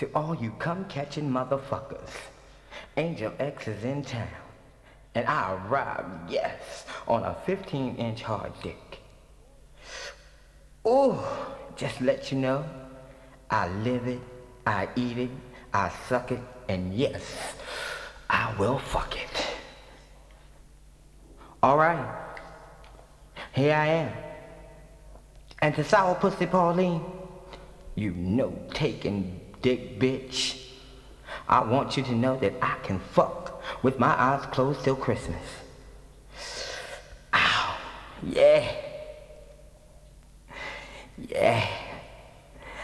To all you come catching motherfuckers, Angel X is in town. And I arrived, yes, on a 15 inch hard dick. Ooh, just let you know, I live it, I eat it, I suck it, and yes, I will fuck it. Alright, here I am. And to Sour Pussy Pauline, you know taking dick bitch. I want you to know that I can fuck with my eyes closed till Christmas. Ow, yeah. Yeah.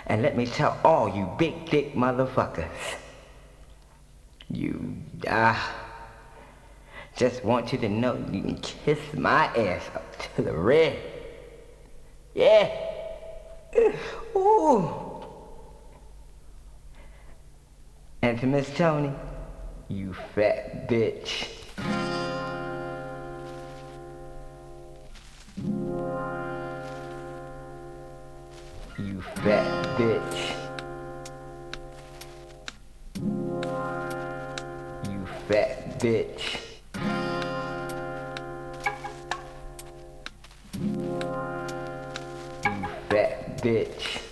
And let me tell all you big dick motherfuckers. You, ah. just want you to know you can kiss my ass up to the red. Yeah. Ooh. Miss Tony, you fat bitch. You fat bitch. You fat bitch. You fat bitch.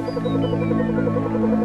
フフフフ。